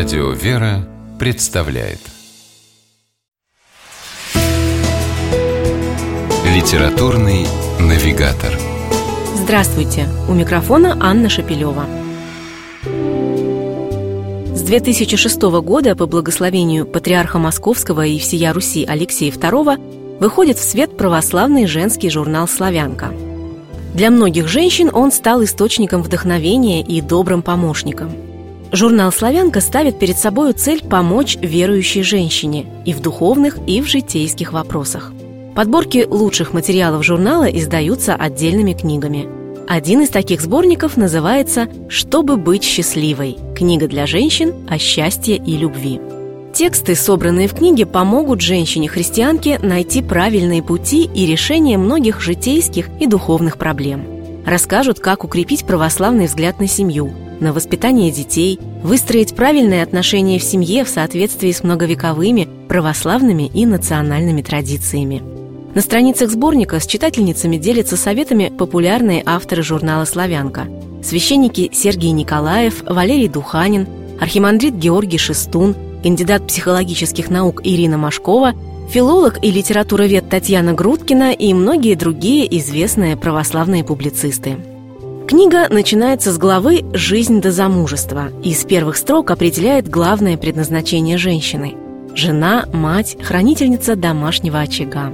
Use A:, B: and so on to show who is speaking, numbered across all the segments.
A: Радио «Вера» представляет Литературный навигатор
B: Здравствуйте! У микрофона Анна Шапилева. С 2006 года по благословению патриарха Московского и всея Руси Алексея II выходит в свет православный женский журнал «Славянка». Для многих женщин он стал источником вдохновения и добрым помощником – Журнал «Славянка» ставит перед собой цель помочь верующей женщине и в духовных, и в житейских вопросах. Подборки лучших материалов журнала издаются отдельными книгами. Один из таких сборников называется «Чтобы быть счастливой. Книга для женщин о счастье и любви». Тексты, собранные в книге, помогут женщине-христианке найти правильные пути и решение многих житейских и духовных проблем. Расскажут, как укрепить православный взгляд на семью – на воспитание детей, выстроить правильные отношения в семье в соответствии с многовековыми православными и национальными традициями. На страницах сборника с читательницами делятся советами популярные авторы журнала «Славянка». Священники Сергей Николаев, Валерий Духанин, архимандрит Георгий Шестун, кандидат психологических наук Ирина Машкова, филолог и литературовед Татьяна Грудкина и многие другие известные православные публицисты. Книга начинается с главы «Жизнь до замужества» и с первых строк определяет главное предназначение женщины – жена, мать, хранительница домашнего очага.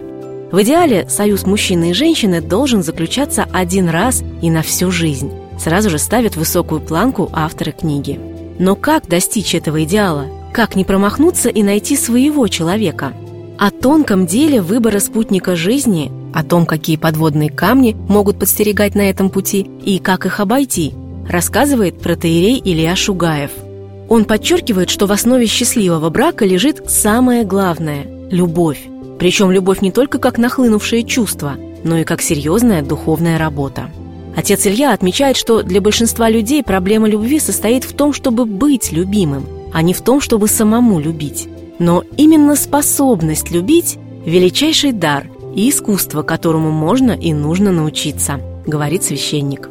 B: В идеале союз мужчины и женщины должен заключаться один раз и на всю жизнь. Сразу же ставят высокую планку авторы книги. Но как достичь этого идеала? Как не промахнуться и найти своего человека? О тонком деле выбора спутника жизни о том, какие подводные камни могут подстерегать на этом пути и как их обойти, рассказывает протеерей Илья Шугаев. Он подчеркивает, что в основе счастливого брака лежит самое главное – любовь. Причем любовь не только как нахлынувшее чувство, но и как серьезная духовная работа. Отец Илья отмечает, что для большинства людей проблема любви состоит в том, чтобы быть любимым, а не в том, чтобы самому любить. Но именно способность любить – величайший дар, и искусство, которому можно и нужно научиться, говорит священник.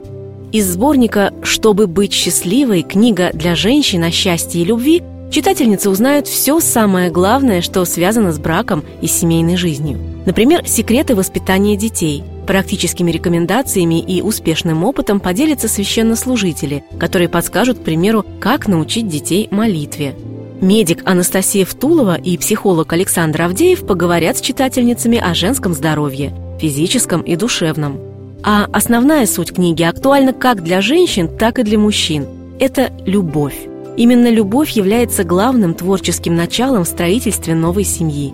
B: Из сборника «Чтобы быть счастливой» книга для женщин о счастье и любви читательницы узнают все самое главное, что связано с браком и семейной жизнью. Например, секреты воспитания детей. Практическими рекомендациями и успешным опытом поделятся священнослужители, которые подскажут, к примеру, как научить детей молитве, Медик Анастасия Втулова и психолог Александр Авдеев поговорят с читательницами о женском здоровье, физическом и душевном. А основная суть книги актуальна как для женщин, так и для мужчин. Это любовь. Именно любовь является главным творческим началом в строительстве новой семьи.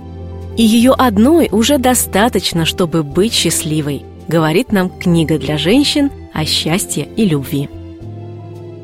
B: И ее одной уже достаточно, чтобы быть счастливой, говорит нам книга для женщин о счастье и любви.